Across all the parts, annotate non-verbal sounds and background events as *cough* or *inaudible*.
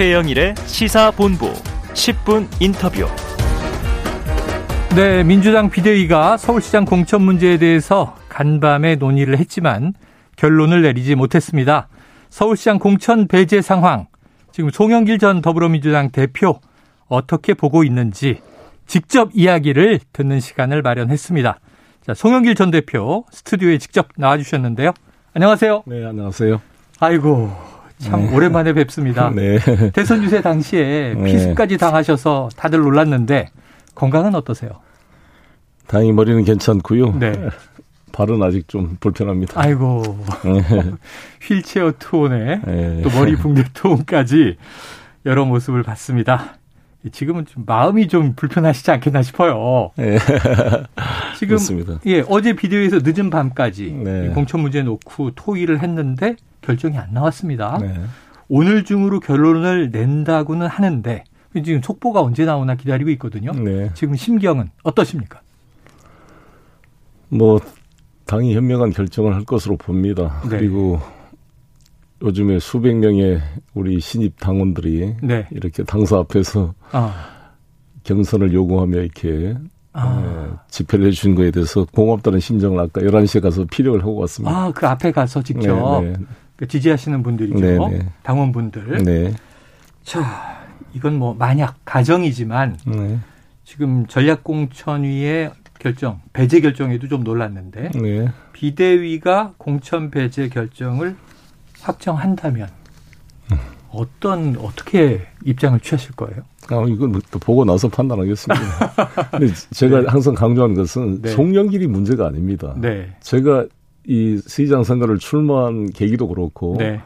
최영일의 시사본부 10분 인터뷰. 네, 민주당 비대위가 서울시장 공천 문제에 대해서 간밤에 논의를 했지만 결론을 내리지 못했습니다. 서울시장 공천 배제 상황, 지금 송영길 전 더불어민주당 대표 어떻게 보고 있는지 직접 이야기를 듣는 시간을 마련했습니다. 자, 송영길 전 대표 스튜디오에 직접 나와주셨는데요. 안녕하세요. 네, 안녕하세요. 아이고, 참 네. 오랜만에 뵙습니다. 네. 대선 유세 당시에 네. 피습까지 당하셔서 다들 놀랐는데 건강은 어떠세요? 다행히 머리는 괜찮고요. 네. 발은 아직 좀 불편합니다. 아이고. 네. 휠체어 투혼에 네. 또 머리 붕대 투혼까지 여러 모습을 봤습니다. 지금은 좀 마음이 좀 불편하시지 않겠나 싶어요. 네. *laughs* 지금 맞습니다. 예 어제 비디오에서 늦은 밤까지 네. 공천 문제 놓고 토의를 했는데 결정이 안 나왔습니다. 네. 오늘 중으로 결론을 낸다고는 하는데 지금 속보가 언제 나오나 기다리고 있거든요. 네. 지금 심경은 어떠십니까? 뭐 당이 현명한 결정을 할 것으로 봅니다. 네. 그리고 요즘에 수백 명의 우리 신입 당원들이 네. 이렇게 당사 앞에서 아. 경선을 요구하며 이렇게 아. 네, 집회를 해주신 거에 대해서 고맙다는 심정을 아까 11시에 가서 피력을 하고 왔습니다. 아, 그 앞에 가서 직접 네, 네. 그 지지하시는 분들이죠. 네, 네. 당원분들. 네. 자, 이건 뭐 만약 가정이지만 네. 지금 전략공천위의 결정, 배제 결정에도 좀 놀랐는데 비대위가 공천 배제 결정을 확정한다면 어떤 어떻게 입장을 취하실 거예요? 아, 이건 또 보고 나서 판단하겠습니다. *laughs* 근데 제가 네. 항상 강조하는 것은 네. 송영길이 문제가 아닙니다. 네. 제가 이 시장 선거를 출마한 계기도 그렇고 네.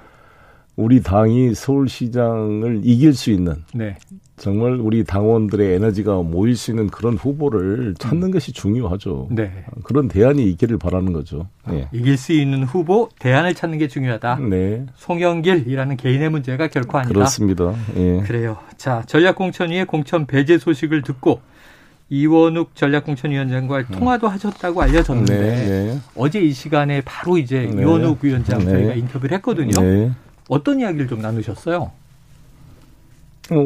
우리 당이 서울시장을 이길 수 있는 네. 정말 우리 당원들의 에너지가 모일 수 있는 그런 후보를 찾는 음. 것이 중요하죠. 네. 그런 대안이 있기를 바라는 거죠. 네. 이길 수 있는 후보 대안을 찾는 게 중요하다. 네. 송영길이라는 개인의 문제가 결코 아니다. 그렇습니다. 예. 그래요. 자 전략공천위의 공천 배제 소식을 듣고 이원욱 전략공천위원장과 음. 통화도 하셨다고 알려졌는데 네, 네. 어제 이 시간에 바로 이제 네. 이원욱 위원장 저희가 네. 인터뷰를 했거든요. 네. 어떤 이야기를 좀 나누셨어요? 어,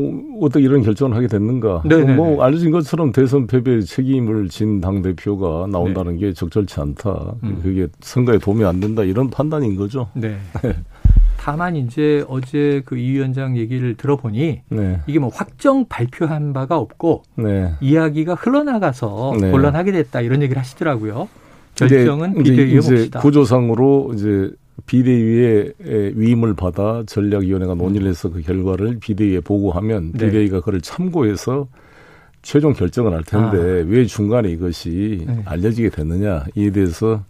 어떻게 이런 결정을 하게 됐는가? 네네네. 뭐 알려진 것처럼 대선 패배 책임을 진 당 대표가 나온다는 네. 게 적절치 않다. 음. 그게 선거에 도움이 안 된다 이런 판단인 거죠. 네. *laughs* 다만 이제 어제 그 이 위원장 얘기를 들어보니 네. 이게 뭐 확정 발표한 바가 없고 네. 이야기가 흘러나가서 네. 곤란하게 됐다 이런 얘기를 하시더라고요. 결정은 비대위에 봅시다. 구조상으로 이제 비대위의 위임을 받아 전략위원회가 논의를 해서 그 결과를 비대위에 보고하면 네. 비대위가 그걸 참고해서 최종 결정을 할 텐데 아. 왜 중간에 이것이 네. 알려지게 됐느냐 이에 대해서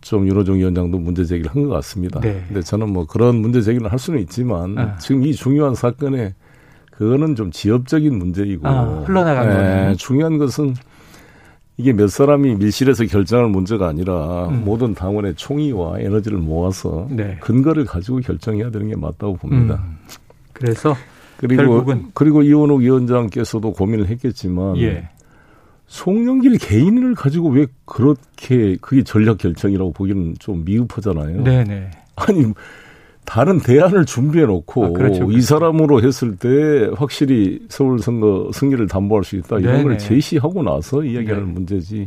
좀 윤호중 위원장도 문제 제기를 한 것 같습니다. 네. 근데 저는 뭐 그런 문제 제기를 할 수는 있지만 아. 지금 이 중요한 사건에 그거는 좀 지엽적인 문제이고 아, 흘러나간 네, 거네. 중요한 것은 이게 몇 사람이 밀실에서 결정할 문제가 아니라 음. 모든 당원의 총의와 에너지를 모아서 네. 근거를 가지고 결정해야 되는 게 맞다고 봅니다. 음. 그래서 그리고 결국은. 그리고 이원욱 위원장께서도 고민을 했겠지만 예. 송영길 개인을 가지고 왜 그렇게 그게 전략 결정이라고 보기는 좀 미흡하잖아요. 네네. 아니 다른 대안을 준비해 놓고 아, 그렇죠. 이 사람으로 했을 때 확실히 서울 선거 승리를 담보할 수 있다 이런 네네. 걸 제시하고 나서 이야기하는 네. 문제지.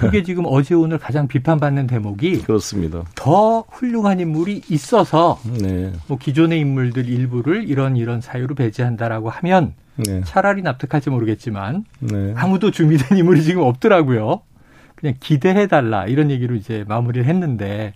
그게 지금 어제 오늘 가장 비판받는 대목이 그렇습니다. 더 훌륭한 인물이 있어서 네. 뭐 기존의 인물들 일부를 이런 이런 사유로 배제한다라고 하면 네. 차라리 납득할지 모르겠지만 네. 아무도 준비된 인물이 지금 없더라고요. 그냥 기대해 달라 이런 얘기로 이제 마무리를 했는데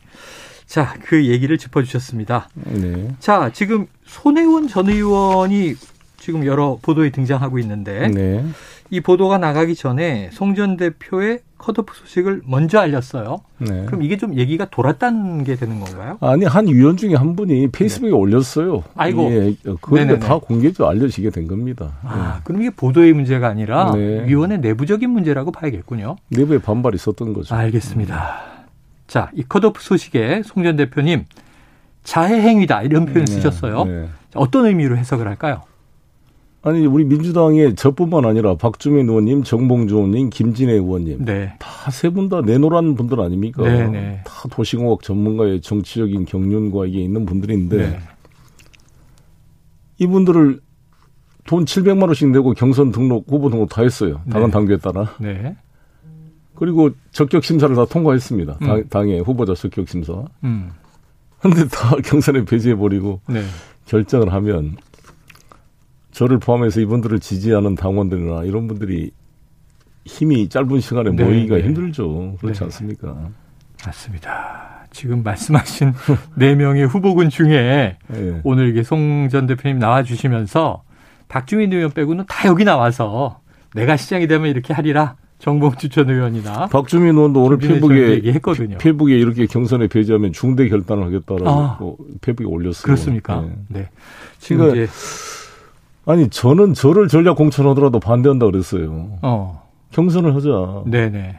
자, 그 얘기를 짚어주셨습니다. 네. 자, 지금 손혜원 전 의원이 지금 여러 보도에 등장하고 있는데 네. 이 보도가 나가기 전에 송전 대표의 컷오프 소식을 먼저 알렸어요. 네. 그럼 이게 좀 얘기가 돌았다는 게 되는 건가요? 아니 한 위원 중에 한 분이 페이스북에 네. 올렸어요. 아이고, 예, 그런데 다 공개적으로 알려지게 된 겁니다. 아, 네. 그럼 이게 보도의 문제가 아니라 네. 위원회 내부적인 문제라고 봐야겠군요. 내부에 반발이 있었던 거죠. 알겠습니다. 자, 이 컷오프 소식에 송전 대표님 자해 행위다 이런 표현 네, 쓰셨어요. 네. 어떤 의미로 해석을 할까요? 아니 우리 민주당의 저뿐만 아니라 박주민 의원님, 정봉주 의원님, 김진애 의원님 네. 다세 분 다 내노란 분들 아닙니까? 네, 네. 다 도시공학 전문가의 정치적인 경륜과 이게 있는 분들인데 네. 이분들을 돈 700만 원씩 내고 경선 등록, 후보 등록 다 했어요. 당헌 네. 당규에 따라. 네. 그리고 적격 심사를 다 통과했습니다. 음. 당, 당의 후보자 적격 심사. 음. 근데 다 *laughs* 경선에 배제해 버리고 네. 결정을 하면 저를 포함해서 이분들을 지지하는 당원들이나 이런 분들이 힘이 짧은 시간에 네, 모이기가 네. 힘들죠. 그렇지 네. 않습니까? 맞습니다. 지금 말씀하신 *laughs* 네 명의 후보군 중에 네. 오늘 이게 송 전 대표님 나와주시면서 박주민 의원 빼고는 다 여기 나와서 내가 시장이 되면 이렇게 하리라. 정봉주 전 의원이나 박주민 의원도 오늘 페북에 얘기했거든요. 페북에 이렇게 경선에 배제하면 중대 결단을 하겠다라고 아, 페북에 올렸어요. 그렇습니까? 네. 네. 지금 그러니까, 이제 아니 저는 저를 전략 공천하더라도 반대한다 그랬어요. 어. 경선을 하자. 네네.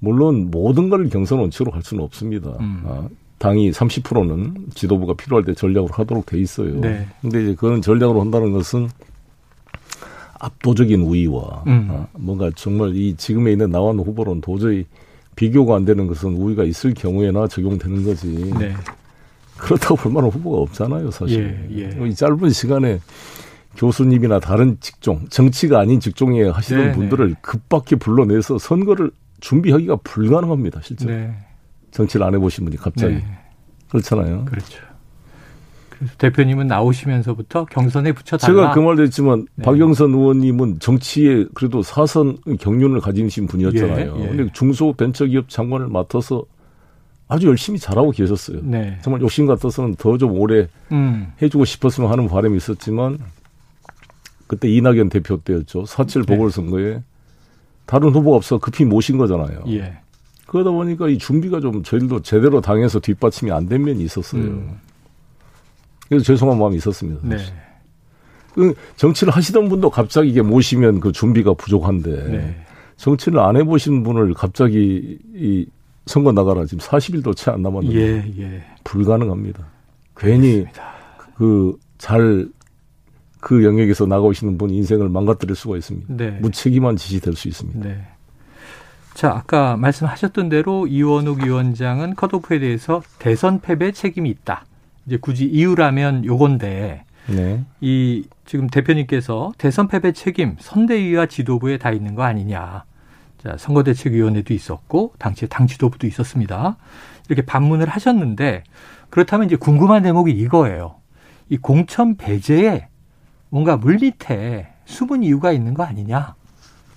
물론 모든 걸 경선 원칙으로 할 수는 없습니다. 음. 아, 당이 30%는 지도부가 필요할 때 전략으로 하도록 돼 있어요. 네. 근데 이제 그런 전략으로 한다는 것은 압도적인 우위와 음. 아, 뭔가 정말 이 지금에 있는 나완 후보로는 도저히 비교가 안 되는 것은 우위가 있을 경우에나 적용되는 거지. 네. 그렇다고 볼 만한 후보가 없잖아요, 사실. 예, 예. 이 짧은 시간에 교수님이나 다른 직종, 정치가 아닌 직종에 하시는 네, 네. 분들을 급박히 불러내서 선거를 준비하기가 불가능합니다, 실제. 네. 정치를 안 해보신 분이 갑자기. 네. 그렇잖아요. 그렇죠. 그래서 대표님은 나오시면서부터 경선에 붙여달라. 제가 그 말도 했지만 네. 박영선 의원님은 정치에 그래도 사선 경륜을 가지신 분이었잖아요. 예, 예. 근데 중소벤처기업 장관을 맡아서 아주 열심히 잘하고 계셨어요. 네. 정말 욕심 같아서는 더 좀 오래 음. 해주고 싶었으면 하는 바람이 있었지만 그때 이낙연 대표 때였죠. 사칠 네. 보궐선거에 다른 후보가 없어 급히 모신 거잖아요. 예. 그러다 보니까 이 준비가 좀 저희들도 제대로 당해서 뒷받침이 안 된 면이 있었어요. 음. 그래서 죄송한 마음이 있었습니다. 네. 그 정치를 하시던 분도 갑자기 이게 모시면 그 준비가 부족한데 네. 정치를 안 해보신 분을 갑자기 이 선거 나가라 지금 40일도 채 안 남았는데 예, 예. 불가능합니다. 괜히 그잘 그 영역에서 나가오시는 분 인생을 망가뜨릴 수가 있습니다. 네. 무책임한 짓이 될 수 있습니다. 네. 자, 아까 말씀하셨던 대로 이원욱 위원장은 컷오프에 대해서 대선 패배 책임이 있다. 이제 굳이 이유라면 요건데 네. 이 지금 대표님께서 대선 패배 책임 선대위와 지도부에 다 있는 거 아니냐. 자, 선거대책위원회도 있었고 당시 당 지도부도 있었습니다. 이렇게 반문을 하셨는데 그렇다면 이제 궁금한 대목이 이거예요. 이 공천 배제에 뭔가 물밑에 숨은 이유가 있는 거 아니냐.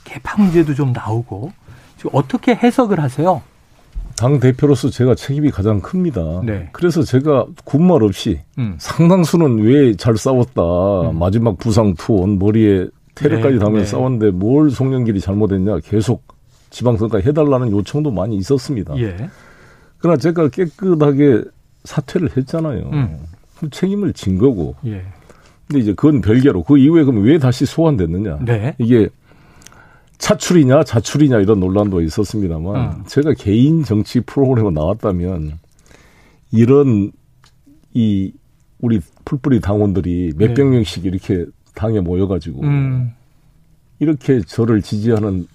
개파 문제도 좀 나오고 지금 어떻게 해석을 하세요? 당 대표로서 제가 책임이 가장 큽니다. 네. 그래서 제가 군말 없이 음. 상당수는 왜 잘 싸웠다. 음. 마지막 부상 투혼 머리에 테레까지 네. 담으면 네. 싸웠는데 뭘 송영길이 잘못했냐. 계속 지방선거 해달라는 요청도 많이 있었습니다. 예. 그러나 제가 깨끗하게 사퇴를 했잖아요. 음. 책임을 진 거고. 예. 근데 이제 그건 별개로 그 이후에 그럼 왜 다시 소환됐느냐? 네. 이게 차출이냐 자출이냐 이런 논란도 있었습니다만 음. 제가 개인 정치 프로그램에 나왔다면 이런 이 우리 풀뿌리 당원들이 몇백 네. 명씩 이렇게 당에 모여가지고 음. 이렇게 저를 지지하는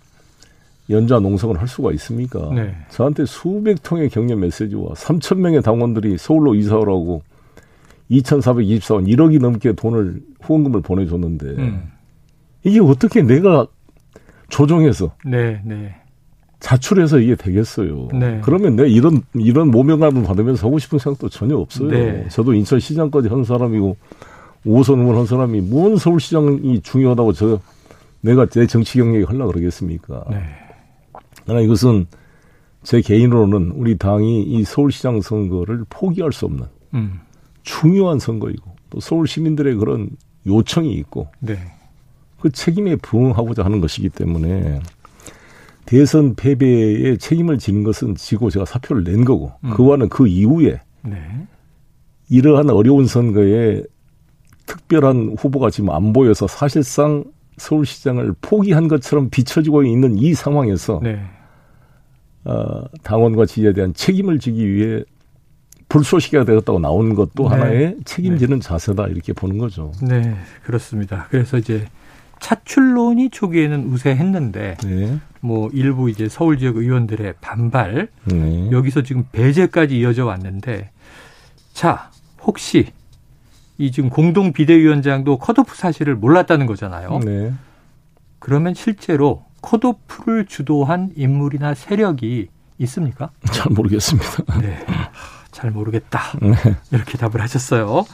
연좌 농성을 할 수가 있습니까? 네. 저한테 수백 통의 격려 메시지와 3천 명의 당원들이 서울로 이사 오라고 2,424원 1억이 넘게 돈을 후원금을 보내줬는데 음. 이게 어떻게 내가 조정해서 네, 네. 자출해서 이게 되겠어요. 네. 그러면 내가 이런 이런 모명감을 받으면서 하고 싶은 생각도 전혀 없어요. 네. 저도 인천시장까지 한 사람이고 오선 의원 한 사람이 뭔 서울시장이 중요하다고 저 내가 제 정치 경력이 하려 그러겠습니까? 네. 그러나 이것은 제 개인으로는 우리 당이 이 서울시장 선거를 포기할 수 없는 음. 중요한 선거이고 또 서울 시민들의 그런 요청이 있고 네. 그 책임에 부응하고자 하는 것이기 때문에 대선 패배에 책임을 지는 것은 지고 제가 사표를 낸 거고 음. 그와는 그 이후에 네. 이러한 어려운 선거에 특별한 후보가 지금 안 보여서 사실상 서울시장을 포기한 것처럼 비춰지고 있는 이 상황에서 네. 어, 당원과 지지에 대한 책임을 지기 위해 불쏘시개가 되었다고 나온 것도 네. 하나의 책임지는 네. 자세다 이렇게 보는 거죠. 네, 그렇습니다. 그래서 이제 차출론이 초기에는 우세했는데 네. 뭐 일부 이제 서울 지역 의원들의 반발 네. 여기서 지금 배제까지 이어져 왔는데 자 혹시 이 지금 공동 비대위원장도 컷오프 사실을 몰랐다는 거잖아요. 네. 그러면 실제로 컷오프를 주도한 인물이나 세력이 있습니까? *laughs* 잘 모르겠습니다. 네. 잘 모르겠다. 네. 이렇게 답을 하셨어요.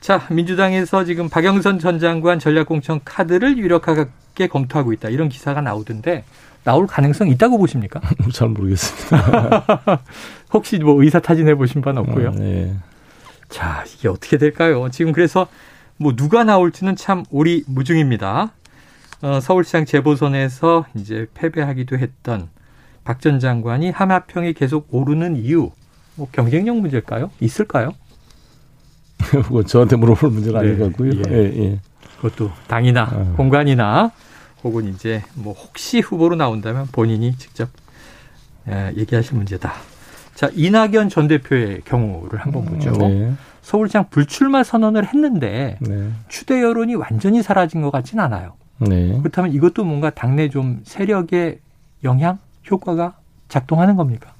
자, 민주당에서 지금 박영선 전 장관 전략공천 카드를 유력하게 검토하고 있다. 이런 기사가 나오던데 나올 가능성 있다고 보십니까? *laughs* 잘 모르겠습니다. *laughs* 혹시 뭐 의사 타진해 보신 바는 없고요. 아, 네. 자, 이게 어떻게 될까요? 지금 그래서 뭐 누가 나올지는 참 오리무중입니다. 어, 서울시장 재보선에서 이제 패배하기도 했던 박 전 장관이 하마평이 계속 오르는 이유, 뭐 경쟁력 문제일까요? 있을까요? 그건 *laughs* 저한테 물어볼 문제는 네. 아닌 것 같고요. 예. 예, 예. 그것도 당이나 아. 공간이나 혹은 이제 뭐 혹시 후보로 나온다면 본인이 직접 예, 얘기하실 문제다. 자, 이낙연 전 대표의 경우를 한번 보죠. 네. 서울시장 불출마 선언을 했는데 네. 추대 여론이 완전히 사라진 것 같진 않아요. 네. 그렇다면 이것도 뭔가 당내 좀 세력의 영향, 효과가 작동하는 겁니까?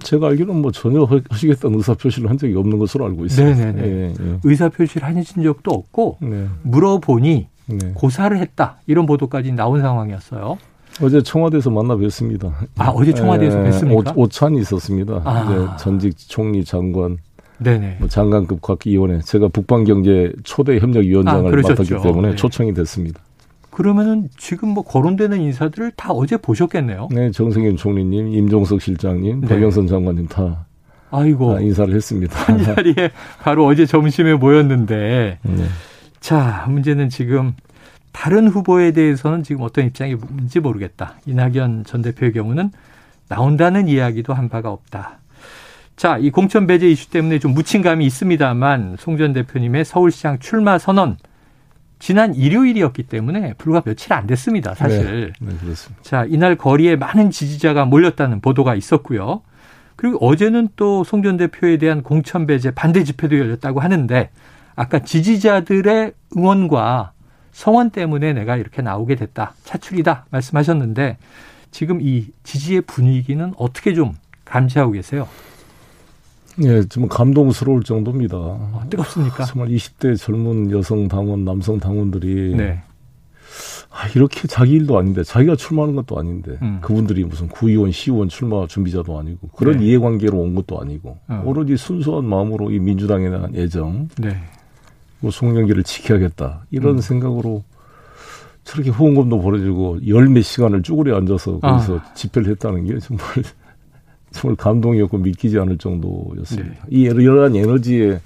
제가 알기로는 뭐 전혀 하시겠다는 의사 표시를 한 적이 없는 것으로 알고 있습니다. 네네네. 예, 예. 의사 표시를 하신 적도 없고 네. 물어보니 네. 고사를 했다 이런 보도까지 나온 상황이었어요. 어제 청와대에서 만나 뵀습니다. 아 어제 청와대에서 예, 뵀습니까? 오, 찬이 있었습니다. 아. 전직 총리 장관, 네네. 뭐 장관급 각위원회 제가 북방경제 초대 협력위원장을 아, 맡았기 때문에 네. 초청이 됐습니다. 그러면은 지금 뭐 거론되는 인사들을 다 어제 보셨겠네요. 네, 정세균 총리님, 임종석 실장님, 네. 박영선 장관님 다 아이고 다 인사를 했습니다. 한 자리에 바로 어제 점심에 모였는데 네. 자 문제는 지금 다른 후보에 대해서는 지금 어떤 입장인지 모르겠다. 이낙연 전 대표의 경우는 나온다는 이야기도 한 바가 없다. 자, 이 공천 배제 이슈 때문에 좀 묻힌 감이 있습니다만 송 전 대표님의 서울시장 출마 선언 지난 일요일이었기 때문에 불과 며칠 안 됐습니다, 사실. 네, 네, 그렇습니다. 자, 이날 거리에 많은 지지자가 몰렸다는 보도가 있었고요. 그리고 어제는 또 송 전 대표에 대한 공천 배제 반대 집회도 열렸다고 하는데 아까 지지자들의 응원과 성원 때문에 내가 이렇게 나오게 됐다. 차출이다. 말씀하셨는데 지금 이 지지의 분위기는 어떻게 좀 감지하고 계세요? 예, 좀 감동스러울 정도입니다. 아, 뜨겁습니까? 정말 20대 젊은 여성 당원, 남성 당원들이 네. 아, 이렇게 자기 일도 아닌데 자기가 출마하는 것도 아닌데 음. 그분들이 무슨 구의원, 시의원 출마 준비자도 아니고 그런 네. 이해관계로 온 것도 아니고 어. 오로지 순수한 마음으로 이 민주당에 대한 애정, 네. 뭐 송영기를 지켜야겠다 이런 음. 생각으로 저렇게 후원금도 보내주고 열 몇 시간을 쭈그려 앉아서 거기서 아. 집회를 했다는 게 정말 *laughs* 정말 감동이었고 믿기지 않을 정도였습니다. 네. 이 이러한 에너지에 에,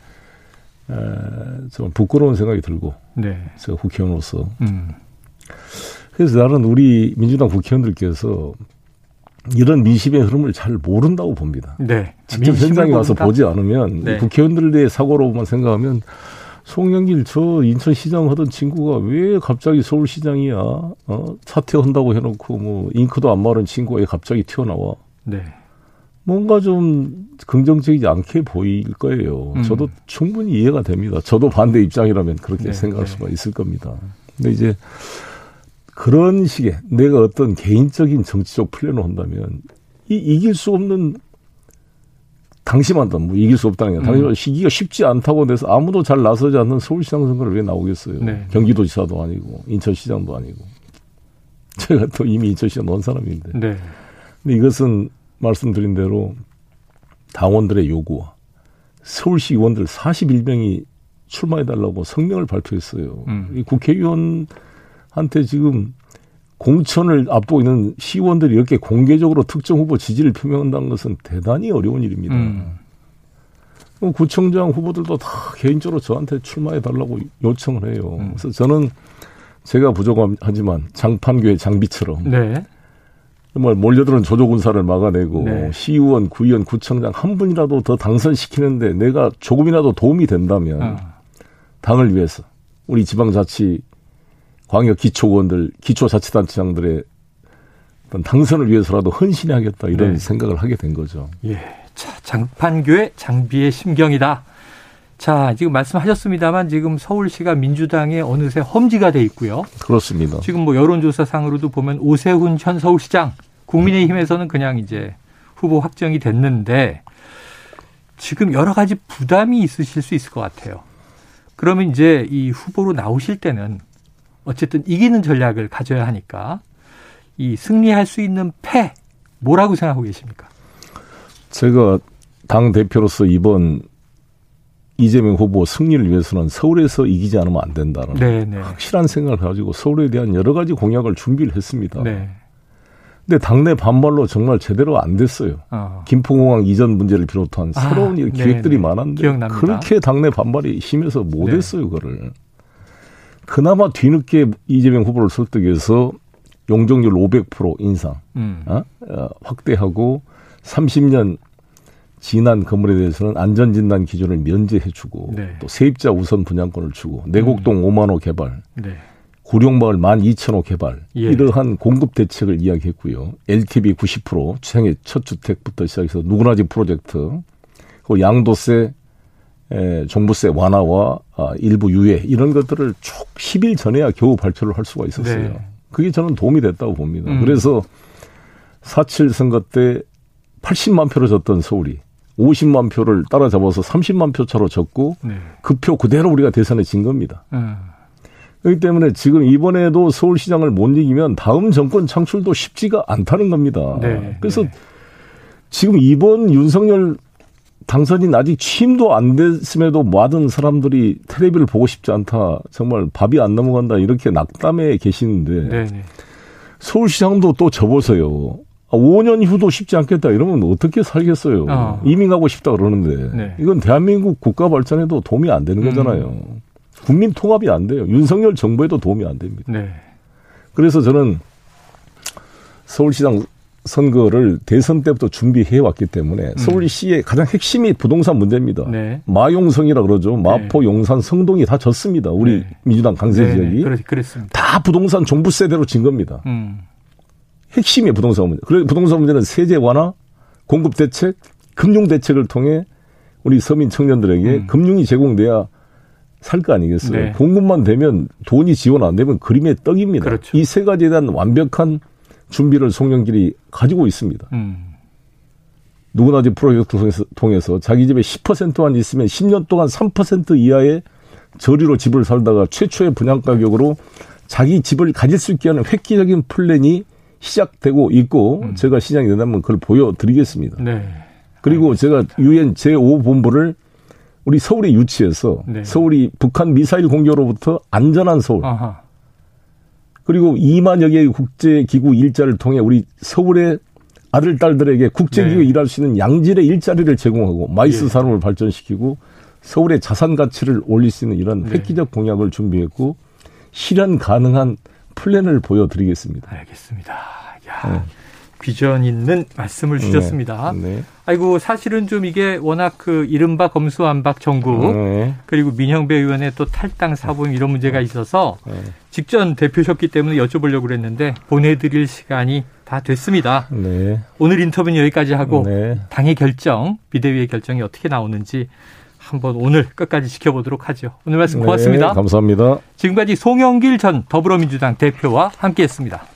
정말 부끄러운 생각이 들고 네. 제가 국회의원으로서 음. 그래서 나는 우리 민주당 국회의원들께서 이런 민심의 흐름을 잘 모른다고 봅니다. 네. 직접 현장에 와서. 보지 않으면 네. 국회의원들의 사고로만 생각하면 송영길 저 인천시장 하던 친구가 왜 갑자기 서울시장이야? 어? 사퇴한다고 해놓고 뭐 잉크도 안 마른 친구가 왜 갑자기 튀어나와? 네. 뭔가 좀 긍정적이지 않게 보일 거예요. 음. 저도 충분히 이해가 됩니다. 저도 반대 입장이라면 그렇게 네, 생각할 네. 수가 있을 겁니다. 근데 이제 그런 식의 내가 어떤 개인적인 정치적 플랜을 한다면 이 이길 수 없는 당심한다. 뭐 이길 수 없다는 게. 당신 음. 시기가 쉽지 않다고 돼서 아무도 잘 나서지 않는 서울시장 선거를 왜 나오겠어요. 네. 경기도지사도 아니고 인천시장도 아니고. *laughs* 제가 또 이미 인천시장 넣은 사람인데. 네. 근데 이것은 말씀드린 대로 당원들의 요구와 서울시 의원들 41명이 출마해달라고 성명을 발표했어요. 음. 이 국회의원한테 지금 공천을 앞두고 있는 시의원들이 이렇게 공개적으로 특정 후보 지지를 표명한다는 것은 대단히 어려운 일입니다. 음. 구청장 후보들도 다 개인적으로 저한테 출마해 달라고 요청을 해요. 음. 그래서 저는 제가 부족하지만 장판교의 장비처럼 네. 정말 몰려드는 조조군사를 막아내고 네. 시의원, 구의원, 구청장 한 분이라도 더 당선시키는데 내가 조금이라도 도움이 된다면 어. 당을 위해서 우리 지방자치 광역 기초의원들, 기초자치단체장들의 어떤 당선을 위해서라도 헌신하겠다 이런 네. 생각을 하게 된 거죠. 예. 자, 장판교의 장비의 심경이다. 자, 지금 말씀하셨습니다만 지금 서울시가 민주당의 어느새 험지가 돼 있고요. 그렇습니다. 지금 뭐 여론조사상으로도 보면 오세훈 현 서울시장 국민의힘에서는 그냥 이제 후보 확정이 됐는데 지금 여러 가지 부담이 있으실 수 있을 것 같아요. 그러면 이제 이 후보로 나오실 때는 어쨌든 이기는 전략을 가져야 하니까 이 승리할 수 있는 패 뭐라고 생각하고 계십니까? 제가 당 대표로서 이번 이재명 후보 승리를 위해서는 서울에서 이기지 않으면 안 된다는 네네. 네. 확실한 생각을 가지고 서울에 대한 여러 가지 공약을 준비를 했습니다. 네. 근데 당내 반발로 정말 제대로 안 됐어요. 어. 김포공항 이전 문제를 비롯한 아, 새로운 아, 기획들이 많았는데 기억납니다. 그렇게 당내 반발이 심해서 못했어요, 네. 그거를. 그나마 뒤늦게 이재명 후보를 설득해서 용적률 500% 인상 음. 어? 어, 확대하고 30년 지난 건물에 대해서는 안전진단 기준을 면제해주고 네. 또 세입자 우선 분양권을 주고 내곡동 음. 5만 호 개발, 네. 구룡마을 1만 2천 호 개발 예. 이러한 공급 대책을 이야기했고요. LTV 90% 주생의 첫 주택부터 시작해서 누구나 집 프로젝트, 그 양도세, 에, 종부세 완화와 아, 일부 유예 이런 것들을 쭉 10일 전에야 겨우 발표를 할 수가 있었어요. 네. 그게 저는 도움이 됐다고 봅니다. 음. 그래서 4.7 선거 때 80만 표로 졌던 서울이 50만 표를 따라잡아서 30만 표 차로 졌고 네. 그표 그대로 우리가 대선에 진 겁니다. 음. 그렇기 때문에 지금 이번에도 서울시장을 못 이기면 다음 정권 창출도 쉽지가 않다는 겁니다. 네. 그래서 네. 지금 이번 윤석열 당선인 아직 취임도 안 됐음에도 모든 사람들이 텔레비를 보고 싶지 않다. 정말 밥이 안 넘어간다. 이렇게 낙담해 계시는데 네, 네. 서울시장도 또 접어서요. 5년 아, 이후도 쉽지 않겠다 이러면 어떻게 살겠어요. 어. 이민 가고 싶다 그러는데 네. 이건 대한민국 국가 발전에도 도움이 안 되는 거잖아요. 음. 국민 통합이 안 돼요. 윤석열 정부에도 도움이 안 됩니다. 네. 그래서 저는 서울시장 선거를 대선 때부터 준비해 왔기 때문에 음. 서울시의 가장 핵심이 부동산 문제입니다. 네. 마용성이라 그러죠. 마포, 네. 용산, 성동이 다 졌습니다. 우리 네. 민주당 강세 네, 지역이. 그렇, 그랬습니다. 다 부동산 종부 세대로 진 겁니다. 음. 핵심이 부동산 문제. 그래 부동산 문제는 세제 완화, 공급 대책, 금융 대책을 통해 우리 서민 청년들에게 음. 금융이 제공돼야 살거 아니겠어요. 네. 공급만 되면 돈이 지원 안 되면 그림의 떡입니다. 그렇죠. 이세 가지에 대한 완벽한 준비를 송영길이 가지고 있습니다. 음. 누구나 집 프로젝트 통해서, 통해서 자기 집에 10%만 있으면 10년 동안 3% 이하의 저리로 집을 살다가 최초의 분양 가격으로 자기 집을 가질 수 있게 하는 획기적인 플랜이 시작되고 있고 음. 제가 시장이 된다면 그걸 보여드리겠습니다. 네. 그리고 알겠습니다. 제가 유엔 제5본부를 우리 서울에 유치해서 네. 서울이 북한 미사일 공격으로부터 안전한 서울 아하. 그리고 2만여 개의 국제기구 일자를 통해 우리 서울의 아들, 딸들에게 국제기구 네. 일할 수 있는 양질의 일자리를 제공하고 MICE 예. 산업을 발전시키고 서울의 자산 가치를 올릴 수 있는 이런 네. 획기적 공약을 준비했고 실현 가능한 플랜을 보여드리겠습니다. 알겠습니다. 야, 네. 비전 있는 말씀을 네. 주셨습니다. 네. 아이고 사실은 좀 이게 워낙 그 이른바 검수완박 정부 네. 그리고 민형배 의원의 또 탈당 사범 이런 문제가 있어서 네. 직전 대표셨기 때문에 여쭤보려고 그랬는데 보내드릴 시간이 다 됐습니다. 네. 오늘 인터뷰는 여기까지 하고 네. 당의 결정 비대위의 결정이 어떻게 나오는지 한번 오늘 끝까지 지켜보도록 하죠. 오늘 말씀 고맙습니다. 감사합니다. 지금까지 송영길 전 더불어민주당 대표와 함께했습니다.